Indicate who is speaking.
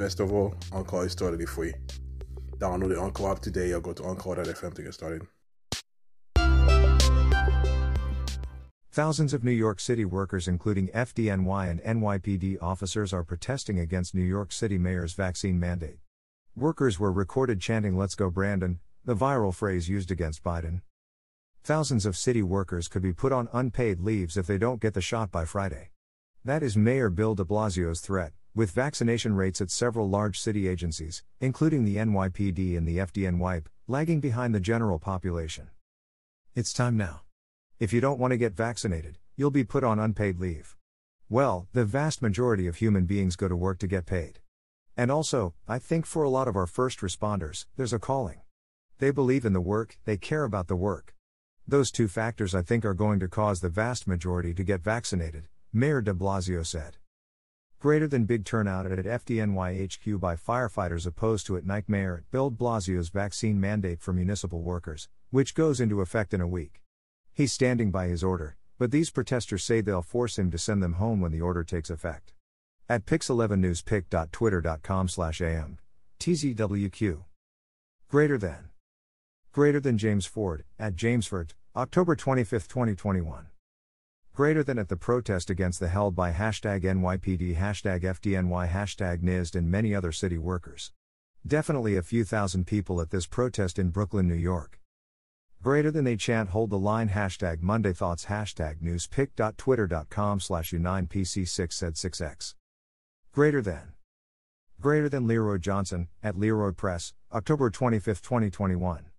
Speaker 1: Best of all, Anchor is totally free. Download the Anchor app today or go to Anchor.fm to get started.
Speaker 2: Thousands of New York City workers, including FDNY and NYPD officers, are protesting against New York City mayor's vaccine mandate. Workers were recorded chanting, Let's go, Brandon, the viral phrase used against Biden. Thousands of city workers could be put on unpaid leaves if they don't get the shot by Friday. That is Mayor Bill de Blasio's threat, with vaccination rates at several large city agencies, including the NYPD and the FDNY, lagging behind the general population. It's time now. If you don't want to get vaccinated, you'll be put on unpaid leave. Well, the vast majority of human beings go to work to get paid. And also, I think for a lot of our first responders, there's a calling. They believe in the work, they care about the work. Those two factors I think are going to cause the vast majority to get vaccinated, Mayor de Blasio said. Greater than big turnout at FDNY HQ by firefighters opposed to at Nike Mayor Bill Blasio's vaccine mandate for municipal workers, which goes into effect in a week. He's standing by his order, but these protesters say they'll force him to send them home when the order takes effect. At pix11newspic.twitter.com slash am. TZWQ. Greater than. Greater than James Ford, at James Ford, October 25, 2021 greater than at the protest against the held by hashtag NYPD, hashtag FDNY, hashtag NISD, and many other city workers. Definitely a few thousand people at this protest in Brooklyn, New York. Greater than they chant hold the line hashtag Monday Thoughts hashtag newspic.twitter.com slash u9pc6 said 6x. Greater than. Greater than Leroy Johnson, at Leroy Press, October 25, 2021.